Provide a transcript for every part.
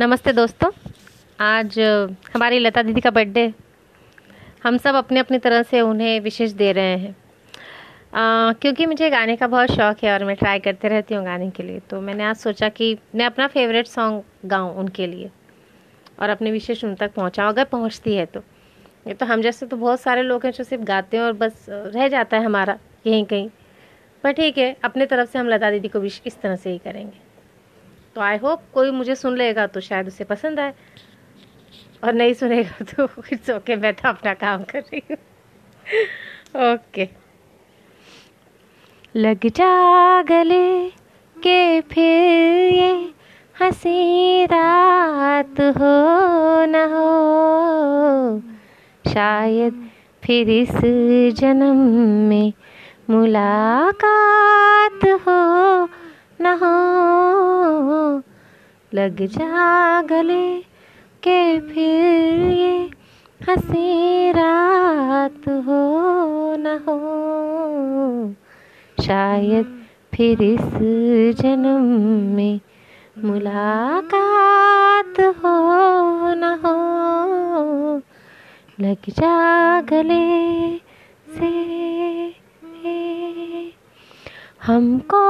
नमस्ते दोस्तों। आज हमारी लता दीदी का बर्थडे। हम सब अपने अपनी तरह से उन्हें विशेष दे रहे हैं। आ, क्योंकि मुझे गाने का बहुत शौक़ है और मैं ट्राई करते रहती हूँ गाने के लिए तो मैंने आज सोचा कि मैं अपना फेवरेट सॉन्ग गाऊँ उनके लिए और अपने विशेष उन तक पहुँचाऊँ अगर पहुँचती है तो। ये तो हम जैसे तो बहुत सारे लोग हैं जो सिर्फ़ गाते हैं और बस रह जाता है हमारा यहीं कहीं। पर ठीक है अपने तरफ़ से हम लता दीदी को विश इस तरह से ही करेंगे। तो आई होप कोई मुझे सुन लेगा तो शायद उसे पसंद आए। और नहीं सुनेगा तो इट्स ओके okay, मैं तो अपना काम कर रही हूँ। ओके लग जा गले के फिर ये हँसी रात हो न हो। शायद फिर इस जन्म में मुलाकात हो न हो। लग जा गले के फिर ये हँसी रात हो न हो। शायद फिर इस जन्म में मुलाकात हो न हो। लग जा गले से हमको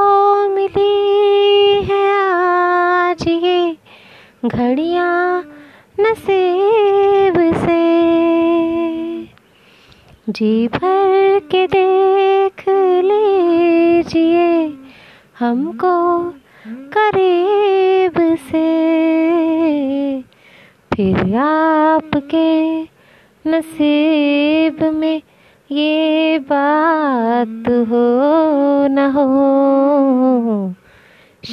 मिली घड़ियाँ नसीब से। जी भर के देख लीजिए हमको करीब से। फिर आपके नसीब में ये बात हो न हो।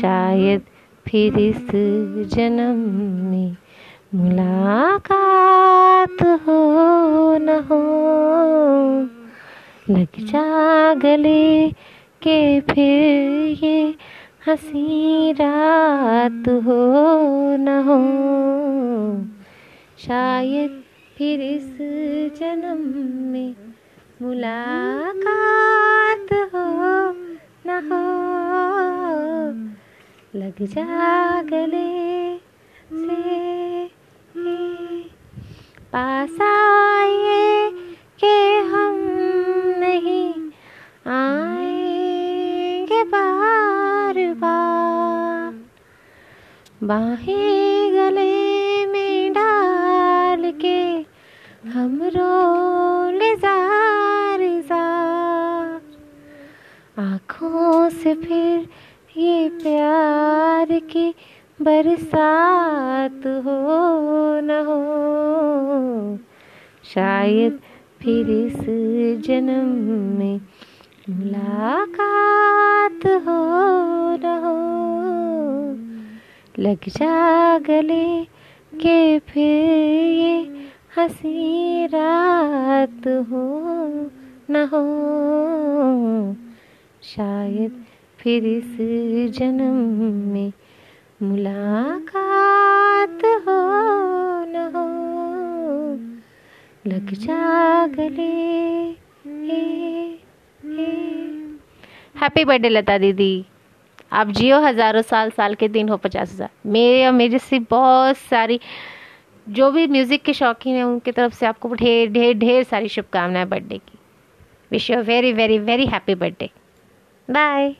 शायद फिर इस जन्म में मुलाकात हो न हो, लग जा गले के फिर ये हँसी रात हो न हो। शायद फिर इस जन्म में मुलाकात हो न हो। लग जा गले से पास आए के हम नहीं आएँगे बार बार। बाहें गले में डाल के हम रो जार जार। आँखों से फिर ये प्यार की बरसात हो न हो। शायद फिर इस जन्म में मुलाकात हो न हो। लग जा गले के फिर ये हँसी रात हो न हो। शायद फिर इस जन्म में मुलाकात हो न हो, लग जा गले हैप्पी बर्थडे लता दीदी। आप जियो हज़ारों साल साल के दिन हो पचास हज़ार। मेरे और मेरे से बहुत सारी, जो भी म्यूज़िक के शौकीन हैं, उनकी तरफ़ से आपको ढेर ढेर ढेर सारी शुभकामनाएँ बर्थडे की। Wish you very very very happy birthday bye